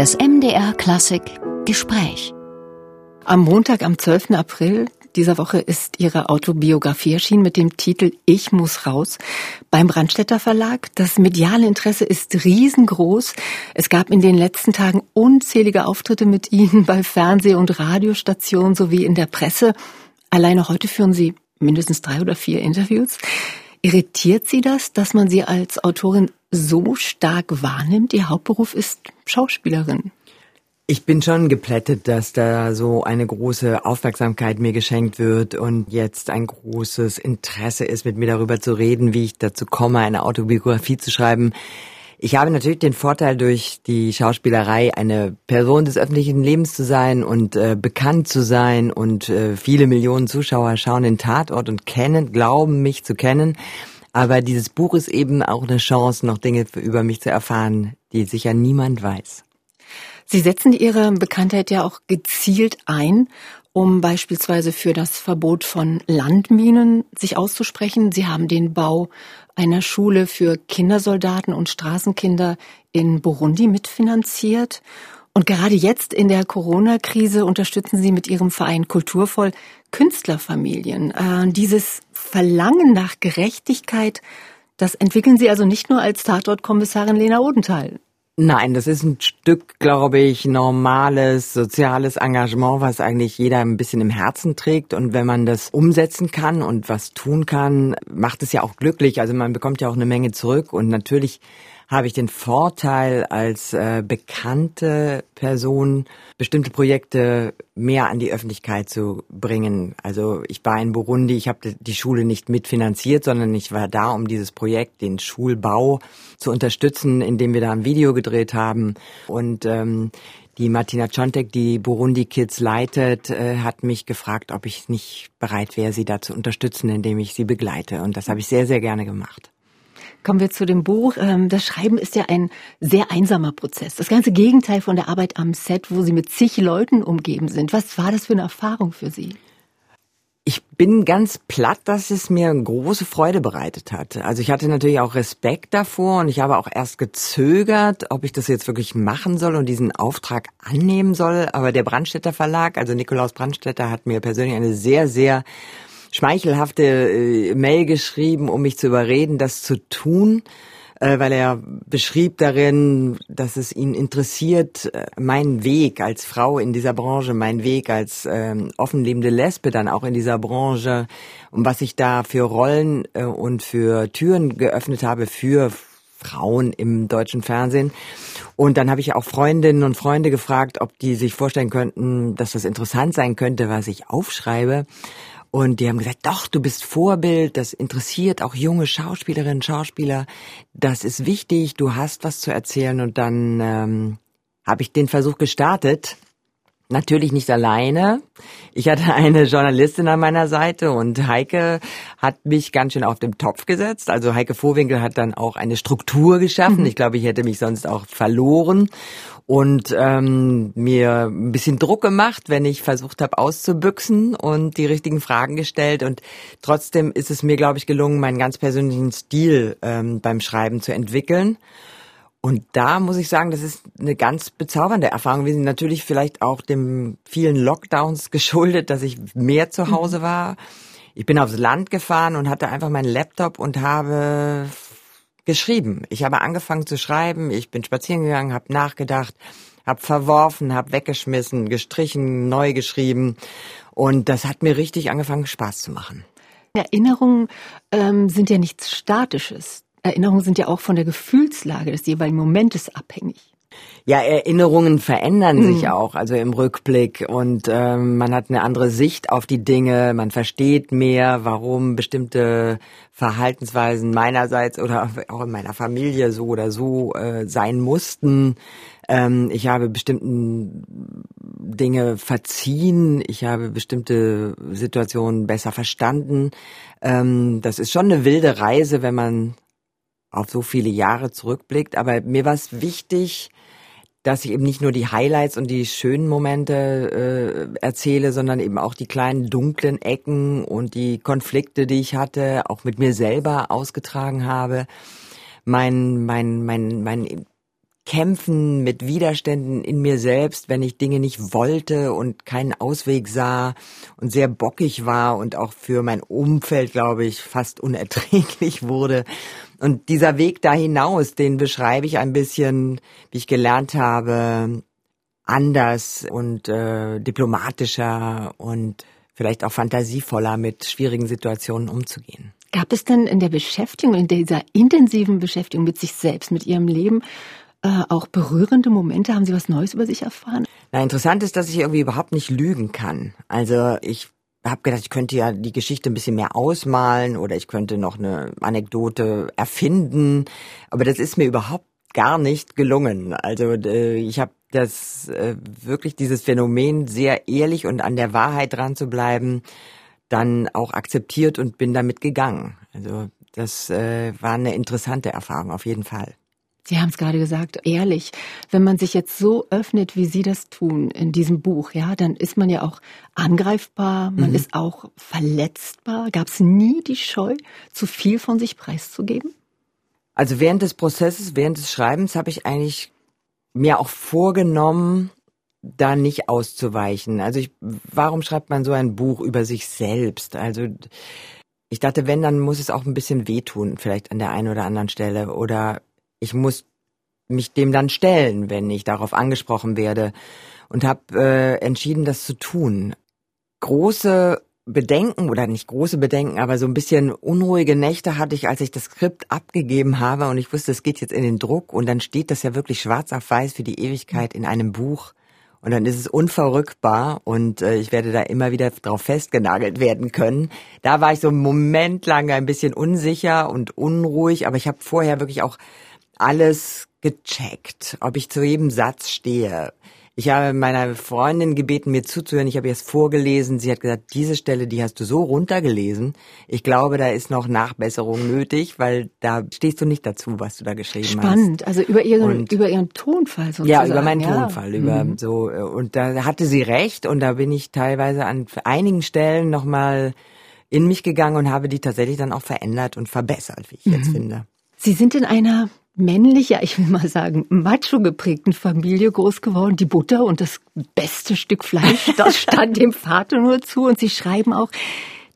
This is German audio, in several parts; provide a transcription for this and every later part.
Das MDR Klassik Gespräch. Am Montag, am 12. April dieser Woche ist ihre Autobiografie erschienen mit dem Titel Ich muss raus beim Brandstätter Verlag. Das mediale Interesse ist riesengroß. Es gab in den letzten Tagen unzählige Auftritte mit Ihnen bei Fernseh- und Radiostationen sowie in der Presse. Alleine heute führen Sie mindestens drei oder vier Interviews. Irritiert Sie das, dass man Sie als Autorin so stark wahrnimmt? Ihr Hauptberuf ist Schauspielerin. Ich bin schon geplättet, dass da so eine große Aufmerksamkeit mir geschenkt wird und jetzt ein großes Interesse ist, mit mir darüber zu reden, wie ich dazu komme, eine Autobiografie zu schreiben. Ich habe natürlich den Vorteil, durch die Schauspielerei eine Person des öffentlichen Lebens zu sein und äh, bekannt zu sein und äh, viele Millionen Zuschauer schauen den Tatort und kennen, glauben mich zu kennen. Aber dieses Buch ist eben auch eine Chance, noch Dinge über mich zu erfahren, die sicher niemand weiß. Sie setzen Ihre Bekanntheit ja auch gezielt ein, um beispielsweise für das Verbot von Landminen sich auszusprechen. Sie haben den Bau einer Schule für Kindersoldaten und Straßenkinder in Burundi mitfinanziert. Und gerade jetzt in der Corona-Krise unterstützen Sie mit Ihrem Verein Kulturvoll Künstlerfamilien. Äh, dieses Verlangen nach Gerechtigkeit, das entwickeln Sie also nicht nur als Tatortkommissarin Lena Odenthal. Nein, das ist ein Stück, glaube ich, normales soziales Engagement, was eigentlich jeder ein bisschen im Herzen trägt. Und wenn man das umsetzen kann und was tun kann, macht es ja auch glücklich. Also man bekommt ja auch eine Menge zurück. Und natürlich habe ich den Vorteil, als äh, bekannte Person bestimmte Projekte mehr an die Öffentlichkeit zu bringen. Also ich war in Burundi, ich habe die Schule nicht mitfinanziert, sondern ich war da, um dieses Projekt, den Schulbau zu unterstützen, indem wir da ein Video gedreht haben. Und ähm, die Martina Czontek, die Burundi Kids leitet, äh, hat mich gefragt, ob ich nicht bereit wäre, sie da zu unterstützen, indem ich sie begleite. Und das habe ich sehr, sehr gerne gemacht. Kommen wir zu dem Buch. Ähm, das Schreiben ist ja ein sehr einsamer Prozess. Das ganze Gegenteil von der Arbeit am Set, wo Sie mit zig Leuten umgeben sind. Was war das für eine Erfahrung für Sie? Ich bin ganz platt, dass es mir große Freude bereitet hat. Also ich hatte natürlich auch Respekt davor und ich habe auch erst gezögert, ob ich das jetzt wirklich machen soll und diesen Auftrag annehmen soll. Aber der Brandstätter Verlag, also Nikolaus Brandstätter, hat mir persönlich eine sehr, sehr schmeichelhafte äh, Mail geschrieben, um mich zu überreden, das zu tun, äh, weil er beschrieb darin, dass es ihn interessiert, äh, mein Weg als Frau in dieser Branche, mein Weg als ähm, offenlebende Lesbe dann auch in dieser Branche und was ich da für Rollen äh, und für Türen geöffnet habe für Frauen im deutschen Fernsehen. Und dann habe ich auch Freundinnen und Freunde gefragt, ob die sich vorstellen könnten, dass das interessant sein könnte, was ich aufschreibe. Und die haben gesagt, doch, du bist Vorbild, das interessiert auch junge Schauspielerinnen, Schauspieler, das ist wichtig, du hast was zu erzählen. Und dann ähm, habe ich den Versuch gestartet. Natürlich nicht alleine. Ich hatte eine Journalistin an meiner Seite und Heike hat mich ganz schön auf den Topf gesetzt. Also Heike Vorwinkel hat dann auch eine Struktur geschaffen. Mhm. Ich glaube, ich hätte mich sonst auch verloren und ähm, mir ein bisschen Druck gemacht, wenn ich versucht habe auszubüchsen und die richtigen Fragen gestellt. Und trotzdem ist es mir, glaube ich, gelungen, meinen ganz persönlichen Stil ähm, beim Schreiben zu entwickeln. Und da muss ich sagen, das ist eine ganz bezaubernde Erfahrung Wir sind Natürlich vielleicht auch dem vielen Lockdowns geschuldet, dass ich mehr zu Hause mhm. war. Ich bin aufs Land gefahren und hatte einfach meinen Laptop und habe geschrieben. Ich habe angefangen zu schreiben, ich bin spazieren gegangen, habe nachgedacht, habe verworfen, habe weggeschmissen, gestrichen, neu geschrieben und das hat mir richtig angefangen Spaß zu machen. Erinnerungen ähm, sind ja nichts Statisches. Erinnerungen sind ja auch von der Gefühlslage des jeweiligen Momentes abhängig. Ja, Erinnerungen verändern mhm. sich auch, also im Rückblick und ähm, man hat eine andere Sicht auf die Dinge, man versteht mehr, warum bestimmte Verhaltensweisen meinerseits oder auch in meiner Familie so oder so äh, sein mussten. Ähm, ich habe bestimmten Dinge verziehen, ich habe bestimmte Situationen besser verstanden. Ähm, das ist schon eine wilde Reise, wenn man auf so viele Jahre zurückblickt, aber mir war es wichtig, dass ich eben nicht nur die Highlights und die schönen Momente äh, erzähle, sondern eben auch die kleinen dunklen Ecken und die Konflikte, die ich hatte, auch mit mir selber ausgetragen habe. Mein, mein, mein, mein Kämpfen mit Widerständen in mir selbst, wenn ich Dinge nicht wollte und keinen Ausweg sah und sehr bockig war und auch für mein Umfeld, glaube ich, fast unerträglich wurde. Und dieser Weg da hinaus, den beschreibe ich ein bisschen, wie ich gelernt habe, anders und äh, diplomatischer und vielleicht auch fantasievoller mit schwierigen Situationen umzugehen. Gab es denn in der Beschäftigung, in dieser intensiven Beschäftigung mit sich selbst, mit Ihrem Leben, äh, auch berührende Momente? Haben Sie was Neues über sich erfahren? Na, interessant ist, dass ich irgendwie überhaupt nicht lügen kann. Also ich habe gedacht, ich könnte ja die Geschichte ein bisschen mehr ausmalen oder ich könnte noch eine Anekdote erfinden, aber das ist mir überhaupt gar nicht gelungen. Also äh, ich habe das äh, wirklich dieses Phänomen sehr ehrlich und an der Wahrheit dran zu bleiben, dann auch akzeptiert und bin damit gegangen. Also das äh, war eine interessante Erfahrung auf jeden Fall. Sie haben es gerade gesagt, ehrlich, wenn man sich jetzt so öffnet, wie Sie das tun in diesem Buch, ja, dann ist man ja auch angreifbar, man mhm. ist auch verletzbar. Gab es nie die Scheu, zu viel von sich preiszugeben? Also während des Prozesses, während des Schreibens habe ich eigentlich mir auch vorgenommen, da nicht auszuweichen. Also ich, warum schreibt man so ein Buch über sich selbst? Also ich dachte, wenn, dann muss es auch ein bisschen wehtun, vielleicht an der einen oder anderen Stelle. Oder ich muss mich dem dann stellen, wenn ich darauf angesprochen werde. Und habe äh, entschieden, das zu tun. Große Bedenken oder nicht große Bedenken, aber so ein bisschen unruhige Nächte hatte ich, als ich das Skript abgegeben habe und ich wusste, es geht jetzt in den Druck und dann steht das ja wirklich schwarz auf weiß für die Ewigkeit in einem Buch und dann ist es unverrückbar und äh, ich werde da immer wieder drauf festgenagelt werden können. Da war ich so einen Moment lang ein bisschen unsicher und unruhig, aber ich habe vorher wirklich auch alles gecheckt, ob ich zu jedem Satz stehe. Ich habe meiner Freundin gebeten, mir zuzuhören. Ich habe ihr es vorgelesen. Sie hat gesagt, diese Stelle, die hast du so runtergelesen. Ich glaube, da ist noch Nachbesserung nötig, weil da stehst du nicht dazu, was du da geschrieben Spannend. hast. Spannend. Also über ihren, und, über ihren Tonfall sozusagen. Ja, über meinen ja. Tonfall. Über mhm. so, und da hatte sie recht. Und da bin ich teilweise an einigen Stellen nochmal in mich gegangen und habe die tatsächlich dann auch verändert und verbessert, wie ich mhm. jetzt finde. Sie sind in einer männlicher, ich will mal sagen, macho geprägten Familie groß geworden. Die Butter und das beste Stück Fleisch, das stand dem Vater nur zu. Und sie schreiben auch,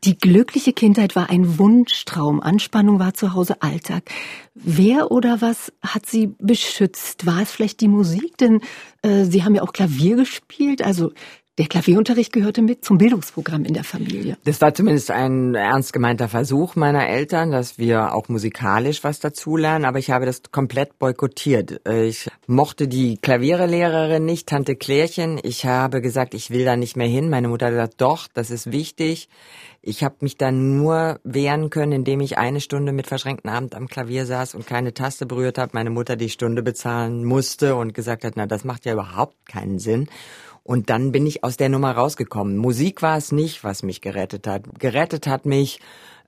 die glückliche Kindheit war ein Wunschtraum. Anspannung war zu Hause Alltag. Wer oder was hat Sie beschützt? War es vielleicht die Musik? Denn äh, Sie haben ja auch Klavier gespielt. Also der Klavierunterricht gehörte mit zum Bildungsprogramm in der Familie. Das war zumindest ein ernst gemeinter Versuch meiner Eltern, dass wir auch musikalisch was dazulernen, aber ich habe das komplett boykottiert. Ich mochte die Klavierlehrerin nicht, Tante Klärchen. Ich habe gesagt, ich will da nicht mehr hin. Meine Mutter hat gesagt, doch, das ist wichtig. Ich habe mich dann nur wehren können, indem ich eine Stunde mit verschränkten Abend am Klavier saß und keine Taste berührt habe. Meine Mutter die Stunde bezahlen musste und gesagt hat, na, das macht ja überhaupt keinen Sinn. Und dann bin ich aus der Nummer rausgekommen. Musik war es nicht, was mich gerettet hat. Gerettet hat mich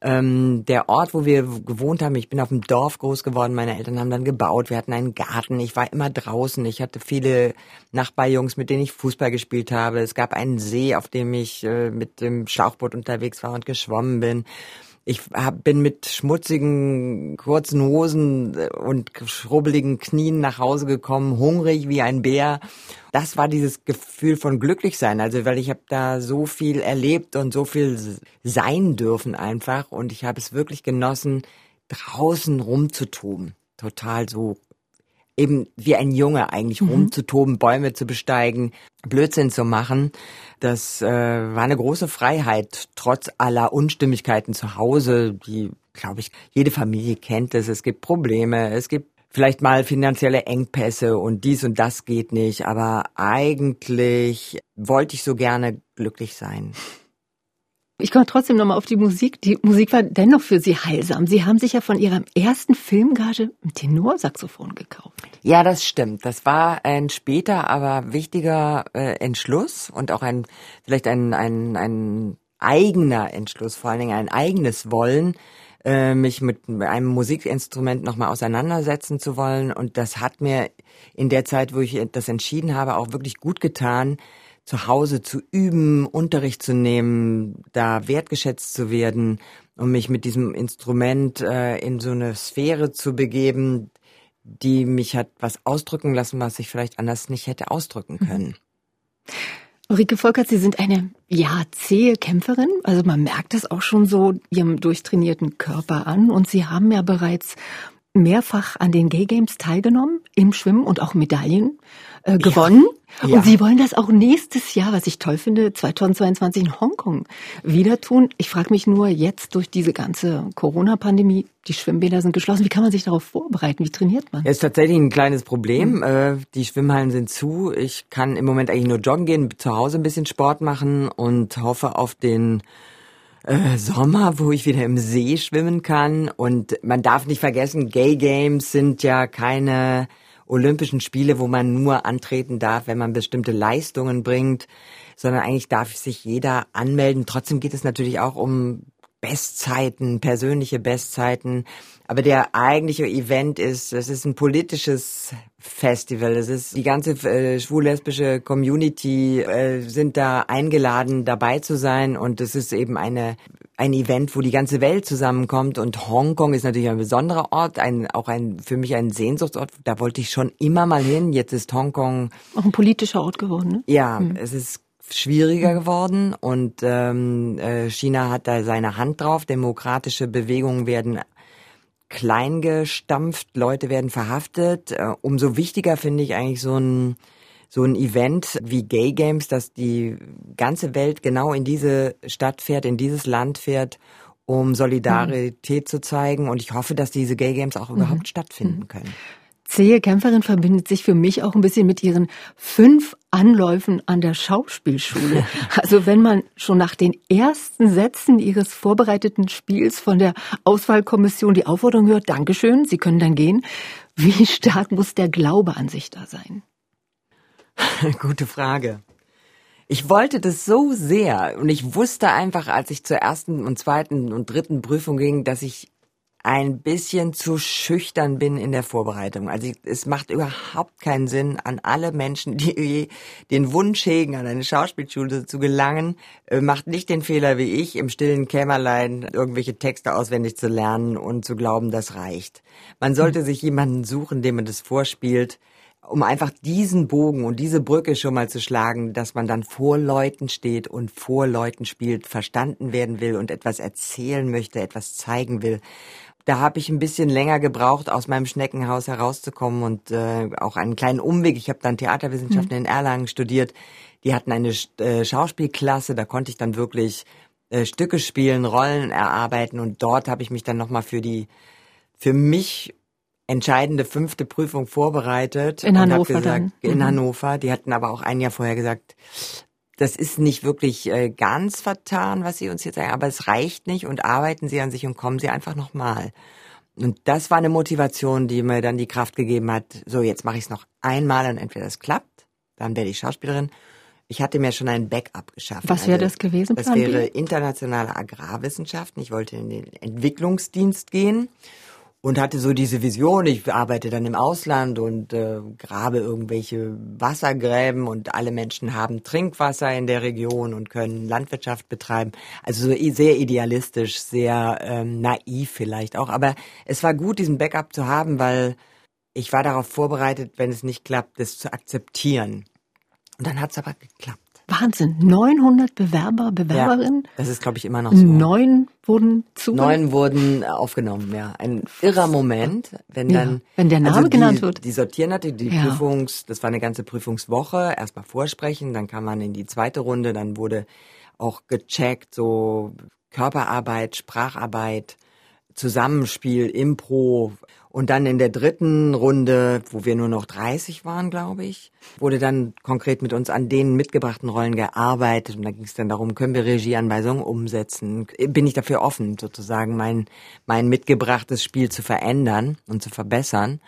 ähm, der Ort, wo wir gewohnt haben. Ich bin auf dem Dorf groß geworden. Meine Eltern haben dann gebaut. Wir hatten einen Garten. Ich war immer draußen. Ich hatte viele Nachbarjungs, mit denen ich Fußball gespielt habe. Es gab einen See, auf dem ich äh, mit dem Schlauchboot unterwegs war und geschwommen bin. Ich hab, bin mit schmutzigen, kurzen Hosen äh, und schrubbeligen Knien nach Hause gekommen, hungrig wie ein Bär. Das war dieses Gefühl von Glücklichsein. Also, weil ich habe da so viel erlebt und so viel sein dürfen einfach. Und ich habe es wirklich genossen, draußen rumzutoben. Total so eben wie ein Junge eigentlich mhm. rumzutoben, Bäume zu besteigen, Blödsinn zu machen. Das äh, war eine große Freiheit, trotz aller Unstimmigkeiten zu Hause, die, glaube ich, jede Familie kennt es. Es gibt Probleme, es gibt vielleicht mal finanzielle Engpässe und dies und das geht nicht, aber eigentlich wollte ich so gerne glücklich sein. Ich komme trotzdem nochmal auf die Musik. Die Musik war dennoch für Sie heilsam. Sie haben sich ja von Ihrem ersten Film gerade ein Tenorsaxophon gekauft. Ja, das stimmt. Das war ein später, aber wichtiger äh, Entschluss und auch ein vielleicht ein, ein, ein eigener Entschluss, vor allen Dingen ein eigenes Wollen, äh, mich mit einem Musikinstrument nochmal auseinandersetzen zu wollen. Und das hat mir in der Zeit, wo ich das entschieden habe, auch wirklich gut getan, zu Hause zu üben, Unterricht zu nehmen, da wertgeschätzt zu werden, um mich mit diesem Instrument äh, in so eine Sphäre zu begeben, die mich hat was ausdrücken lassen, was ich vielleicht anders nicht hätte ausdrücken mhm. können. Ulrike Volkert, Sie sind eine, ja, zähe Kämpferin. Also man merkt das auch schon so Ihrem durchtrainierten Körper an. Und Sie haben ja bereits mehrfach an den Gay Games teilgenommen, im Schwimmen und auch Medaillen äh, gewonnen. Ja. Und Sie wollen das auch nächstes Jahr, was ich toll finde, 2022 in Hongkong wieder tun. Ich frage mich nur jetzt durch diese ganze Corona-Pandemie, die Schwimmbäder sind geschlossen. Wie kann man sich darauf vorbereiten? Wie trainiert man? Ja, ist tatsächlich ein kleines Problem. Mhm. Die Schwimmhallen sind zu. Ich kann im Moment eigentlich nur joggen gehen, zu Hause ein bisschen Sport machen und hoffe auf den äh, Sommer, wo ich wieder im See schwimmen kann. Und man darf nicht vergessen, Gay Games sind ja keine Olympischen Spiele, wo man nur antreten darf, wenn man bestimmte Leistungen bringt, sondern eigentlich darf sich jeder anmelden. Trotzdem geht es natürlich auch um Bestzeiten, persönliche Bestzeiten. Aber der eigentliche Event ist, es ist ein politisches Festival. Es ist die ganze äh, schwul-lesbische Community äh, sind da eingeladen, dabei zu sein. Und es ist eben eine ein Event, wo die ganze Welt zusammenkommt. Und Hongkong ist natürlich ein besonderer Ort, ein, auch ein für mich ein Sehnsuchtsort. Da wollte ich schon immer mal hin. Jetzt ist Hongkong auch ein politischer Ort geworden. Ne? Ja, hm. es ist schwieriger geworden und ähm, äh, China hat da seine Hand drauf. Demokratische Bewegungen werden klein gestampft, Leute werden verhaftet. Äh, umso wichtiger finde ich eigentlich so ein so ein Event wie Gay Games, dass die ganze Welt genau in diese Stadt fährt, in dieses Land fährt, um Solidarität mhm. zu zeigen. Und ich hoffe, dass diese Gay Games auch überhaupt mhm. stattfinden mhm. können. Zähe Kämpferin verbindet sich für mich auch ein bisschen mit ihren fünf Anläufen an der Schauspielschule. Also wenn man schon nach den ersten Sätzen ihres vorbereiteten Spiels von der Auswahlkommission die Aufforderung hört, Dankeschön, Sie können dann gehen. Wie stark muss der Glaube an sich da sein? Gute Frage. Ich wollte das so sehr und ich wusste einfach, als ich zur ersten und zweiten und dritten Prüfung ging, dass ich ein bisschen zu schüchtern bin in der Vorbereitung. Also es macht überhaupt keinen Sinn, an alle Menschen, die den Wunsch hegen, an eine Schauspielschule zu gelangen, äh, macht nicht den Fehler wie ich, im stillen Kämmerlein irgendwelche Texte auswendig zu lernen und zu glauben, das reicht. Man sollte sich jemanden suchen, dem man das vorspielt, um einfach diesen Bogen und diese Brücke schon mal zu schlagen, dass man dann vor Leuten steht und vor Leuten spielt, verstanden werden will und etwas erzählen möchte, etwas zeigen will da habe ich ein bisschen länger gebraucht, aus meinem Schneckenhaus herauszukommen und äh, auch einen kleinen Umweg. Ich habe dann Theaterwissenschaften mhm. in Erlangen studiert. Die hatten eine äh, Schauspielklasse, da konnte ich dann wirklich äh, Stücke spielen, Rollen erarbeiten und dort habe ich mich dann nochmal für die für mich entscheidende fünfte Prüfung vorbereitet. In Hannover gesagt, dann. In mhm. Hannover. Die hatten aber auch ein Jahr vorher gesagt, das ist nicht wirklich äh, ganz vertan, was Sie uns jetzt sagen, aber es reicht nicht und arbeiten Sie an sich und kommen Sie einfach nochmal. Und das war eine Motivation, die mir dann die Kraft gegeben hat, so jetzt mache ich es noch einmal und entweder es klappt, dann werde ich Schauspielerin. Ich hatte mir schon ein Backup geschaffen. Was wäre also, das gewesen? Das wäre internationale Agrarwissenschaften. Ich wollte in den Entwicklungsdienst gehen und hatte so diese Vision, ich arbeite dann im Ausland und äh, grabe irgendwelche Wassergräben und alle Menschen haben Trinkwasser in der Region und können Landwirtschaft betreiben. Also so sehr idealistisch, sehr ähm, naiv vielleicht auch. Aber es war gut, diesen Backup zu haben, weil ich war darauf vorbereitet, wenn es nicht klappt, das zu akzeptieren. Und dann hat es aber geklappt. Wahnsinn. 900 Bewerber, Bewerberinnen. Ja, das ist, glaube ich, immer noch so. Neun wurden zu. Neun wurden aufgenommen, ja. Ein irrer Moment, wenn dann. Ja, wenn der Name also die, genannt wird. Die sortieren hatte, die ja. Prüfungs, das war eine ganze Prüfungswoche. Erstmal vorsprechen, dann kam man in die zweite Runde, dann wurde auch gecheckt, so Körperarbeit, Spracharbeit, Zusammenspiel, Impro, und dann in der dritten Runde, wo wir nur noch 30 waren, glaube ich, wurde dann konkret mit uns an den mitgebrachten Rollen gearbeitet. Und da ging es dann darum, können wir Regieanweisungen umsetzen? Bin ich dafür offen, sozusagen mein, mein mitgebrachtes Spiel zu verändern und zu verbessern?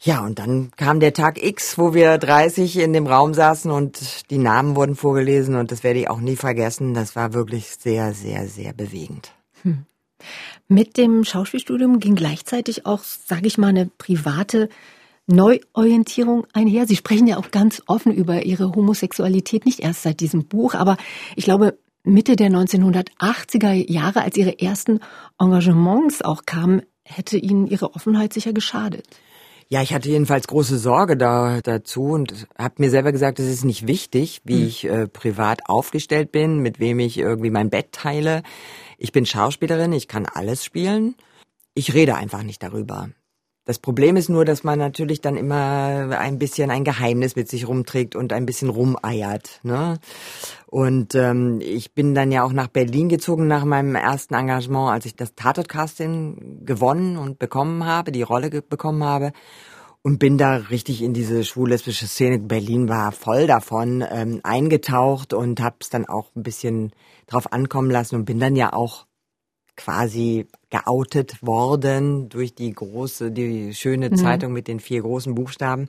Ja, und dann kam der Tag X, wo wir 30 in dem Raum saßen und die Namen wurden vorgelesen und das werde ich auch nie vergessen. Das war wirklich sehr, sehr, sehr bewegend. Hm. Mit dem Schauspielstudium ging gleichzeitig auch, sage ich mal, eine private Neuorientierung einher. Sie sprechen ja auch ganz offen über Ihre Homosexualität, nicht erst seit diesem Buch, aber ich glaube, Mitte der 1980er Jahre, als Ihre ersten Engagements auch kamen, hätte Ihnen Ihre Offenheit sicher geschadet. Ja, ich hatte jedenfalls große Sorge da, dazu und habe mir selber gesagt, es ist nicht wichtig, wie mhm. ich äh, privat aufgestellt bin, mit wem ich irgendwie mein Bett teile. Ich bin Schauspielerin, ich kann alles spielen. Ich rede einfach nicht darüber. Das Problem ist nur, dass man natürlich dann immer ein bisschen ein Geheimnis mit sich rumträgt und ein bisschen rumeiert. Ne? Und ähm, ich bin dann ja auch nach Berlin gezogen nach meinem ersten Engagement, als ich das Tatort-Casting gewonnen und bekommen habe, die Rolle bekommen habe. Und bin da richtig in diese schwul-lesbische Szene. Berlin war voll davon ähm, eingetaucht und hab's dann auch ein bisschen drauf ankommen lassen und bin dann ja auch quasi geoutet worden durch die große, die schöne mhm. Zeitung mit den vier großen Buchstaben.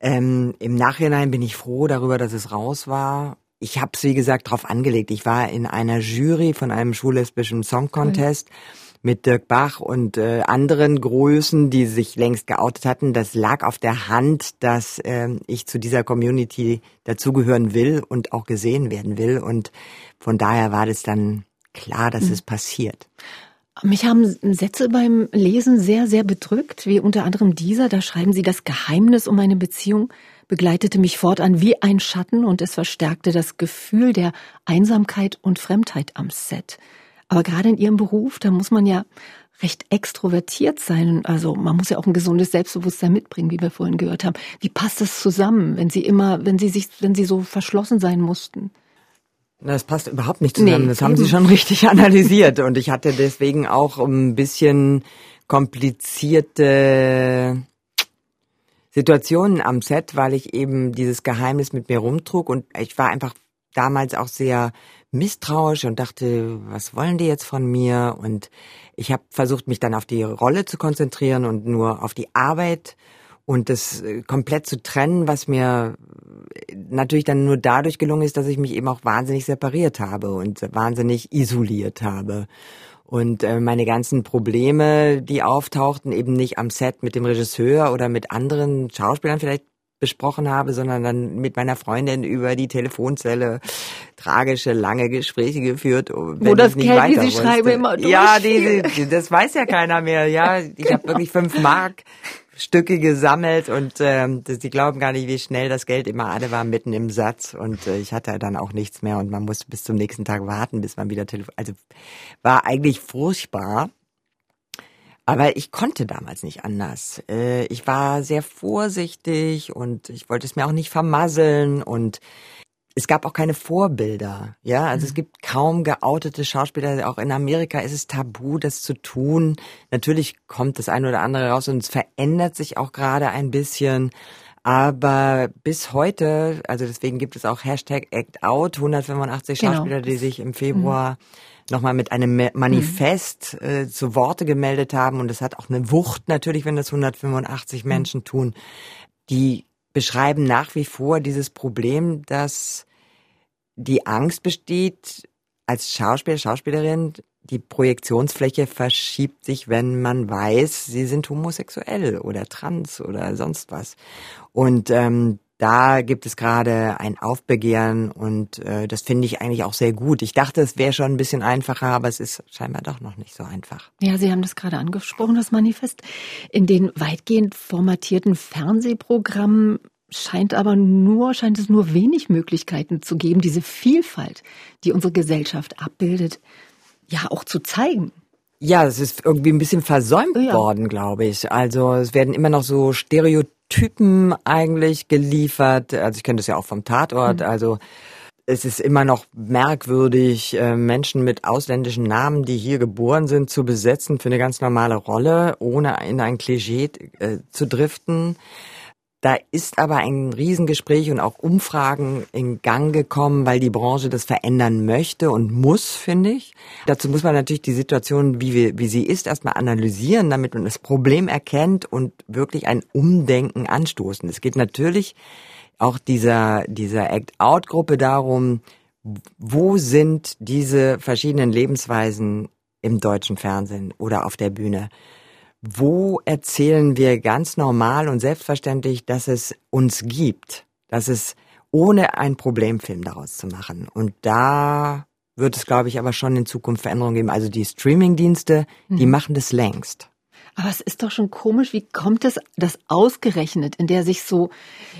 Ähm, Im Nachhinein bin ich froh darüber, dass es raus war. Ich habe es, wie gesagt, darauf angelegt. Ich war in einer Jury von einem schullesbischen Song Contest mhm. mit Dirk Bach und äh, anderen Größen, die sich längst geoutet hatten. Das lag auf der Hand, dass äh, ich zu dieser Community dazugehören will und auch gesehen werden will. Und von daher war das dann klar, dass mhm. es passiert. Mich haben Sätze beim Lesen sehr, sehr bedrückt, wie unter anderem dieser. Da schreiben Sie, das Geheimnis um meine Beziehung begleitete mich fortan wie ein Schatten und es verstärkte das Gefühl der Einsamkeit und Fremdheit am Set. Aber gerade in Ihrem Beruf, da muss man ja recht extrovertiert sein. Also man muss ja auch ein gesundes Selbstbewusstsein mitbringen, wie wir vorhin gehört haben. Wie passt das zusammen, wenn Sie immer, wenn Sie sich, wenn Sie so verschlossen sein mussten? Das passt überhaupt nicht zusammen. Nee, das haben Sie schon richtig analysiert. Und ich hatte deswegen auch ein bisschen komplizierte Situationen am Set, weil ich eben dieses Geheimnis mit mir rumtrug und ich war einfach damals auch sehr misstrauisch und dachte, was wollen die jetzt von mir? Und ich habe versucht, mich dann auf die Rolle zu konzentrieren und nur auf die Arbeit und das äh, komplett zu trennen, was mir natürlich dann nur dadurch gelungen ist, dass ich mich eben auch wahnsinnig separiert habe und wahnsinnig isoliert habe. Und äh, meine ganzen Probleme, die auftauchten, eben nicht am Set mit dem Regisseur oder mit anderen Schauspielern vielleicht besprochen habe, sondern dann mit meiner Freundin über die Telefonzelle tragische, lange Gespräche geführt. Wo das Geld, wie Sie schreiben, immer Ja, die, die, das weiß ja keiner mehr. Ja, ich genau. habe wirklich fünf Mark Stücke gesammelt und ähm, die glauben gar nicht, wie schnell das Geld immer alle war mitten im Satz und äh, ich hatte dann auch nichts mehr und man musste bis zum nächsten Tag warten, bis man wieder telefoniert. Also war eigentlich furchtbar. Aber ich konnte damals nicht anders. Äh, ich war sehr vorsichtig und ich wollte es mir auch nicht vermasseln und es gab auch keine Vorbilder, ja. Also mhm. es gibt kaum geoutete Schauspieler. Auch in Amerika ist es tabu, das zu tun. Natürlich kommt das eine oder andere raus und es verändert sich auch gerade ein bisschen. Aber bis heute, also deswegen gibt es auch Hashtag Act Out, 185 genau. Schauspieler, die sich im Februar mhm. nochmal mit einem Manifest mhm. äh, zu Worte gemeldet haben. Und es hat auch eine Wucht natürlich, wenn das 185 mhm. Menschen tun, die beschreiben nach wie vor dieses Problem, dass die Angst besteht, als Schauspieler, Schauspielerin, die Projektionsfläche verschiebt sich, wenn man weiß, sie sind homosexuell oder trans oder sonst was. Und ähm, da gibt es gerade ein Aufbegehren und äh, das finde ich eigentlich auch sehr gut. Ich dachte, es wäre schon ein bisschen einfacher, aber es ist scheinbar doch noch nicht so einfach. Ja, Sie haben das gerade angesprochen, das Manifest. In den weitgehend formatierten Fernsehprogrammen scheint aber nur, scheint es nur wenig Möglichkeiten zu geben, diese Vielfalt, die unsere Gesellschaft abbildet, ja auch zu zeigen. Ja, es ist irgendwie ein bisschen versäumt ja. worden, glaube ich. Also es werden immer noch so Stereotypen Typen eigentlich geliefert. Also ich kenne das ja auch vom Tatort. Mhm. Also es ist immer noch merkwürdig, äh, Menschen mit ausländischen Namen, die hier geboren sind, zu besetzen für eine ganz normale Rolle, ohne in ein Klischee äh, zu driften. Da ist aber ein Riesengespräch und auch Umfragen in Gang gekommen, weil die Branche das verändern möchte und muss, finde ich. Dazu muss man natürlich die Situation, wie, wir, wie sie ist, erstmal analysieren, damit man das Problem erkennt und wirklich ein Umdenken anstoßen. Es geht natürlich auch dieser, dieser Act-Out-Gruppe darum, wo sind diese verschiedenen Lebensweisen im deutschen Fernsehen oder auf der Bühne? Wo erzählen wir ganz normal und selbstverständlich, dass es uns gibt, dass es ohne einen Problemfilm daraus zu machen. Und da wird es, glaube ich, aber schon in Zukunft Veränderungen geben. Also die Streamingdienste, mhm. die machen das längst. Aber es ist doch schon komisch, wie kommt es, das ausgerechnet in der sich so,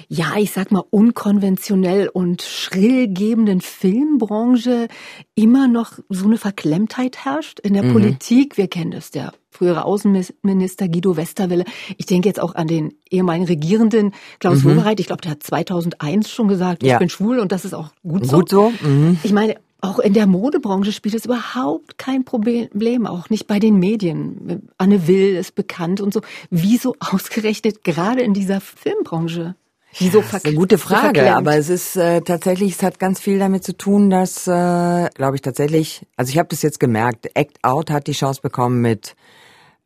ja, ich sag mal, unkonventionell und schrill gebenden Filmbranche immer noch so eine Verklemmtheit herrscht in der mhm. Politik. Wir kennen das, der frühere Außenminister Guido Westerwelle. Ich denke jetzt auch an den ehemaligen Regierenden Klaus mhm. Wowereit. Ich glaube, der hat 2001 schon gesagt, ja. ich bin schwul und das ist auch gut so. Gut so. Mhm. Ich meine, auch in der Modebranche spielt es überhaupt kein Problem, auch nicht bei den Medien. Anne Will ist bekannt und so. Wieso ausgerechnet gerade in dieser Filmbranche? Wieso ja, das ist eine gute Frage, so aber es ist äh, tatsächlich, es hat ganz viel damit zu tun, dass, äh, glaube ich, tatsächlich, also ich habe das jetzt gemerkt, Act Out hat die Chance bekommen, mit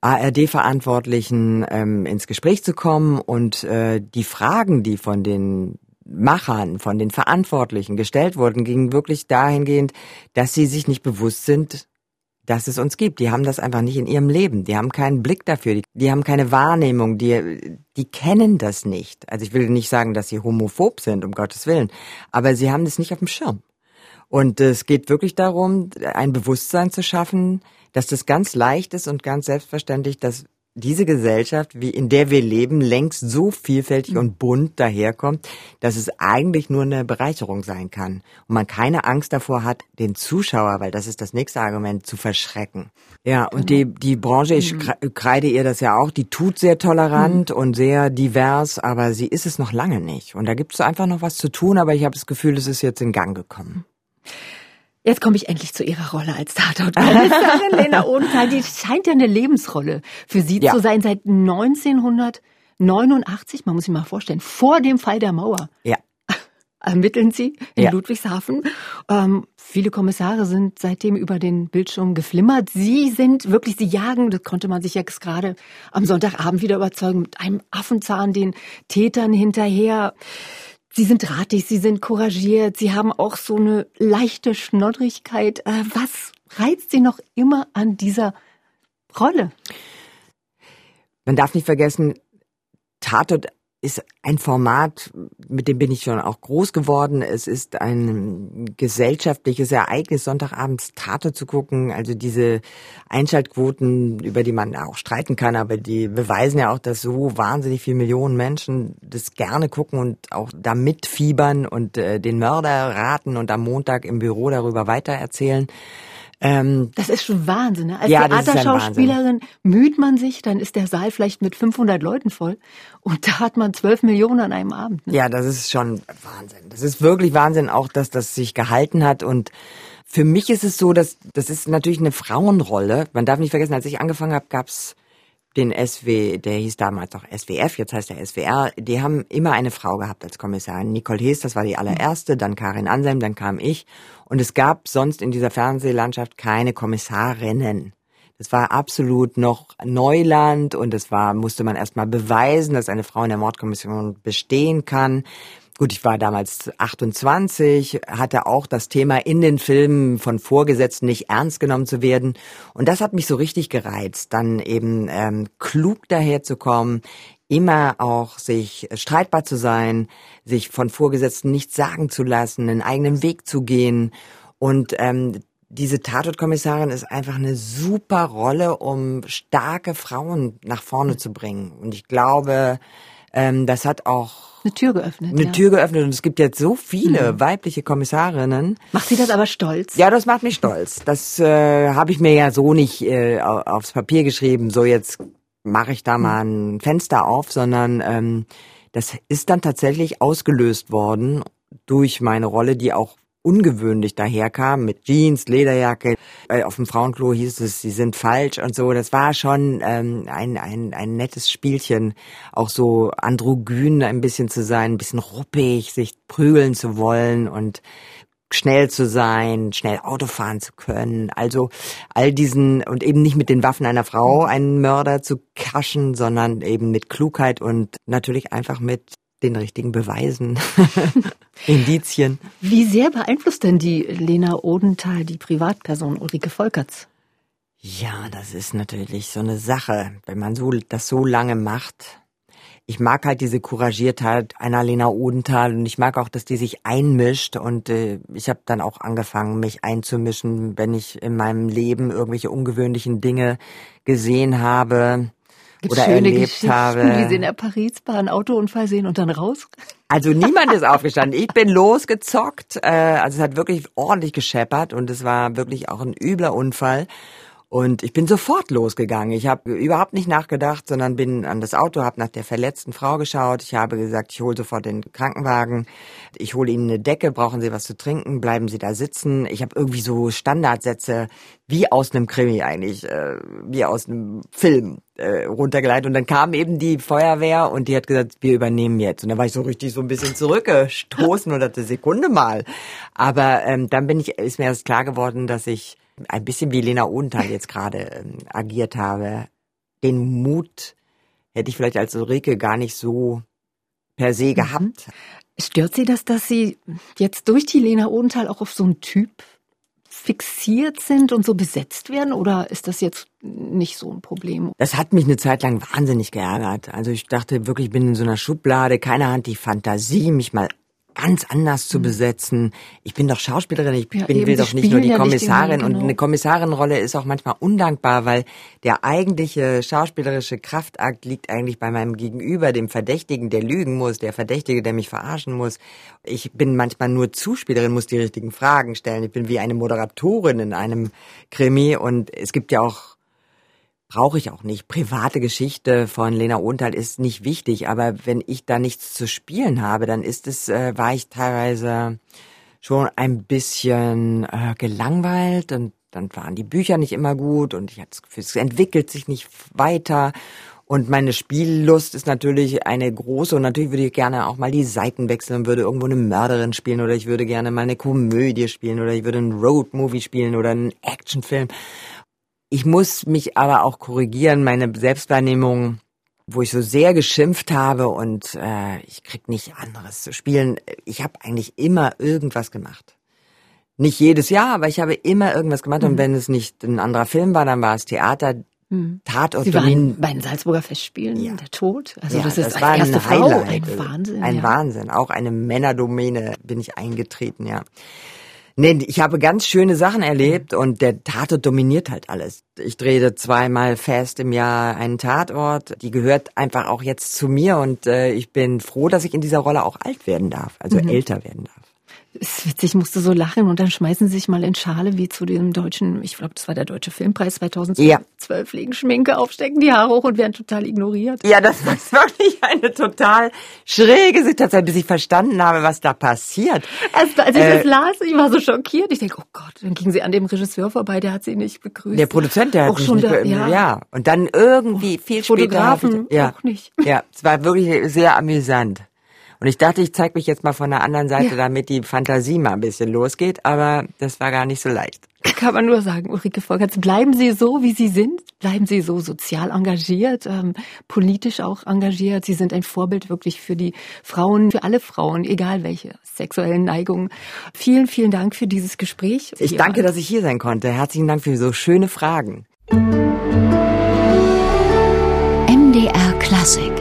ARD-Verantwortlichen ähm, ins Gespräch zu kommen und äh, die Fragen, die von den Machern, von den Verantwortlichen gestellt wurden, gingen wirklich dahingehend, dass sie sich nicht bewusst sind, dass es uns gibt. Die haben das einfach nicht in ihrem Leben. Die haben keinen Blick dafür. Die, die, haben keine Wahrnehmung. Die, die kennen das nicht. Also ich will nicht sagen, dass sie homophob sind, um Gottes Willen. Aber sie haben das nicht auf dem Schirm. Und es geht wirklich darum, ein Bewusstsein zu schaffen, dass das ganz leicht ist und ganz selbstverständlich, dass diese Gesellschaft, wie in der wir leben, längst so vielfältig und bunt daherkommt, dass es eigentlich nur eine Bereicherung sein kann und man keine Angst davor hat, den Zuschauer, weil das ist das nächste Argument, zu verschrecken. Ja, und die die Branche, ich mhm. kreide ihr das ja auch, die tut sehr tolerant mhm. und sehr divers, aber sie ist es noch lange nicht. Und da gibt es einfach noch was zu tun, aber ich habe das Gefühl, es ist jetzt in Gang gekommen. Jetzt komme ich endlich zu Ihrer Rolle als Tatort-Kommissarin Lena Odenthal. Die scheint ja eine Lebensrolle für Sie ja. zu sein seit 1989. Man muss sich mal vorstellen, vor dem Fall der Mauer. Ja. Ermitteln Sie in ja. Ludwigshafen. Ähm, viele Kommissare sind seitdem über den Bildschirm geflimmert. Sie sind wirklich, Sie jagen, das konnte man sich jetzt gerade am Sonntagabend wieder überzeugen, mit einem Affenzahn den Tätern hinterher. Sie sind ratig, Sie sind couragiert, Sie haben auch so eine leichte Schnoddrigkeit. Äh, was reizt Sie noch immer an dieser Rolle? Man darf nicht vergessen, Tatort ist ein Format, mit dem bin ich schon auch groß geworden. Es ist ein gesellschaftliches Ereignis, Sonntagabends Tate zu gucken. Also diese Einschaltquoten, über die man auch streiten kann, aber die beweisen ja auch, dass so wahnsinnig viele Millionen Menschen das gerne gucken und auch da mitfiebern und äh, den Mörder raten und am Montag im Büro darüber weitererzählen. Ähm, das ist schon Wahnsinn. Ne? Als ja, Theaterschauspielerin müht man sich, dann ist der Saal vielleicht mit 500 Leuten voll und da hat man 12 Millionen an einem Abend. Ne? Ja, das ist schon Wahnsinn. Das ist wirklich Wahnsinn, auch dass das sich gehalten hat und für mich ist es so, dass das ist natürlich eine Frauenrolle. Man darf nicht vergessen, als ich angefangen habe, gab's den SW, der hieß damals noch SWF, jetzt heißt der SWR, die haben immer eine Frau gehabt als Kommissarin. Nicole Hees, das war die allererste, dann Karin Anselm, dann kam ich. Und es gab sonst in dieser Fernsehlandschaft keine Kommissarinnen. Das war absolut noch Neuland und es war, musste man erstmal beweisen, dass eine Frau in der Mordkommission bestehen kann. Gut, ich war damals 28, hatte auch das Thema in den Filmen von Vorgesetzten nicht ernst genommen zu werden. Und das hat mich so richtig gereizt, dann eben ähm, klug daherzukommen, immer auch sich streitbar zu sein, sich von Vorgesetzten nichts sagen zu lassen, einen eigenen Weg zu gehen. Und ähm, diese Tatortkommissarin ist einfach eine super Rolle, um starke Frauen nach vorne zu bringen. Und ich glaube, ähm, das hat auch eine Tür geöffnet. Eine ja. Tür geöffnet und es gibt jetzt so viele mhm. weibliche Kommissarinnen. Macht Sie das aber stolz? Ja, das macht mich stolz. Das äh, habe ich mir ja so nicht äh, aufs Papier geschrieben, so jetzt mache ich da mal ein Fenster auf, sondern ähm, das ist dann tatsächlich ausgelöst worden durch meine Rolle, die auch ungewöhnlich daherkam mit Jeans, Lederjacke. Auf dem Frauenklo hieß es, sie sind falsch und so. Das war schon ähm, ein, ein, ein nettes Spielchen, auch so androgyn ein bisschen zu sein, ein bisschen ruppig, sich prügeln zu wollen und schnell zu sein, schnell Auto fahren zu können. Also all diesen und eben nicht mit den Waffen einer Frau einen Mörder zu kaschen, sondern eben mit Klugheit und natürlich einfach mit den richtigen Beweisen, Indizien. Wie sehr beeinflusst denn die Lena Odenthal die Privatperson Ulrike Volkerts? Ja, das ist natürlich so eine Sache, wenn man so das so lange macht. Ich mag halt diese Couragiertheit einer Lena Odenthal und ich mag auch, dass die sich einmischt und äh, ich habe dann auch angefangen, mich einzumischen, wenn ich in meinem Leben irgendwelche ungewöhnlichen Dinge gesehen habe Gibt's oder schöne erlebt Geschichten, habe. wie Sie in der Paris-Bahn Autounfall sehen und dann raus? Also niemand ist aufgestanden. Ich bin losgezockt. Äh, also es hat wirklich ordentlich gescheppert und es war wirklich auch ein übler Unfall. Und ich bin sofort losgegangen. Ich habe überhaupt nicht nachgedacht, sondern bin an das Auto, habe nach der verletzten Frau geschaut. Ich habe gesagt, ich hole sofort den Krankenwagen. Ich hole Ihnen eine Decke. Brauchen Sie was zu trinken? Bleiben Sie da sitzen. Ich habe irgendwie so Standardsätze wie aus einem Krimi eigentlich, äh, wie aus einem Film äh, runtergeleitet. Und dann kam eben die Feuerwehr und die hat gesagt, wir übernehmen jetzt. Und dann war ich so richtig so ein bisschen zurückgestoßen und dachte, Sekunde mal. Aber ähm, dann bin ich, ist mir erst klar geworden, dass ich ein bisschen wie Lena Ohntal jetzt gerade ähm, agiert habe. Den Mut hätte ich vielleicht als Ulrike gar nicht so per se gehabt. Stört Sie das, dass Sie jetzt durch die Lena Odenthal auch auf so einen Typ fixiert sind und so besetzt werden? Oder ist das jetzt nicht so ein Problem? Das hat mich eine Zeit lang wahnsinnig geärgert. Also ich dachte wirklich, ich bin in so einer Schublade, keiner hat die Fantasie, mich mal ganz anders zu besetzen. Ich bin doch Schauspielerin, ich Ja, bin, eben, will doch nicht nur die spielen ja Kommissarin. den- Und genau. eine Kommissarinrolle ist auch manchmal undankbar, weil der eigentliche schauspielerische Kraftakt liegt eigentlich bei meinem Gegenüber, dem Verdächtigen, der lügen muss, der Verdächtige, der mich verarschen muss. Ich bin manchmal nur Zuspielerin, muss die richtigen Fragen stellen. Ich bin wie eine Moderatorin in einem Krimi und es gibt ja auch brauche ich auch nicht. Private Geschichte von Lena Ohntal ist nicht wichtig, aber wenn ich da nichts zu spielen habe, dann ist es, äh, war ich teilweise schon ein bisschen äh, gelangweilt und dann waren die Bücher nicht immer gut und ich hatte das Gefühl, es entwickelt sich nicht weiter. Und meine Spiellust ist natürlich eine große und natürlich würde ich gerne auch mal die Seiten wechseln und würde irgendwo eine Mörderin spielen oder ich würde gerne mal eine Komödie spielen oder ich würde einen Roadmovie spielen oder einen Actionfilm. Ich muss mich aber auch korrigieren, meine Selbstwahrnehmung, wo ich so sehr geschimpft habe und äh, ich krieg nicht anderes zu spielen. Ich habe eigentlich immer irgendwas gemacht. Nicht jedes Jahr, aber ich habe immer irgendwas gemacht und wenn es nicht ein anderer Film war, dann war es Theater, Tatort Sie waren bei den Salzburger Festspielen, Ja. der Tod. Also Ja, das ist war als erste ein Frau Highlight. ein Wahnsinn. Ein ja. Wahnsinn. Auch eine Männerdomäne bin ich eingetreten, ja. Nee, ich habe ganz schöne Sachen erlebt und der Tatort dominiert halt alles. Ich drehe zweimal fest im Jahr einen Tatort. Die gehört einfach auch jetzt zu mir und äh, ich bin froh, dass ich in dieser Rolle auch alt werden darf, also Mhm. älter werden darf. Es ist witzig, ich musste so lachen und dann schmeißen sie sich mal in Schale wie zu dem deutschen, ich glaube, das war der Deutsche Filmpreis 2012, Ja. legen Schminke auf, stecken die Haare hoch und werden total ignoriert. Ja, das ist wirklich eine total schräge Situation, bis ich verstanden habe, was da passiert. Erst als ich Äh, das las, ich war so schockiert. Ich denke, oh Gott, dann ging sie an dem Regisseur vorbei, der hat sie nicht begrüßt. Der Produzent, der hat auch mich schon nicht, da, be- ja. ja. Und dann irgendwie viel später. Fotografen hab ich, ja, auch nicht. Ja, es war wirklich sehr amüsant. Und ich dachte, ich zeige mich jetzt mal von der anderen Seite, Ja. damit die Fantasie mal ein bisschen losgeht, aber das war gar nicht so leicht. Kann man nur sagen, Ulrike Volkerts, bleiben Sie so, wie Sie sind. Bleiben Sie so sozial engagiert, ähm, politisch auch engagiert. Sie sind ein Vorbild wirklich für die Frauen, für alle Frauen, egal welche sexuellen Neigungen. Vielen, vielen Dank für dieses Gespräch. Ich Ja. danke, dass ich hier sein konnte. Herzlichen Dank für so schöne Fragen. MDR Klassik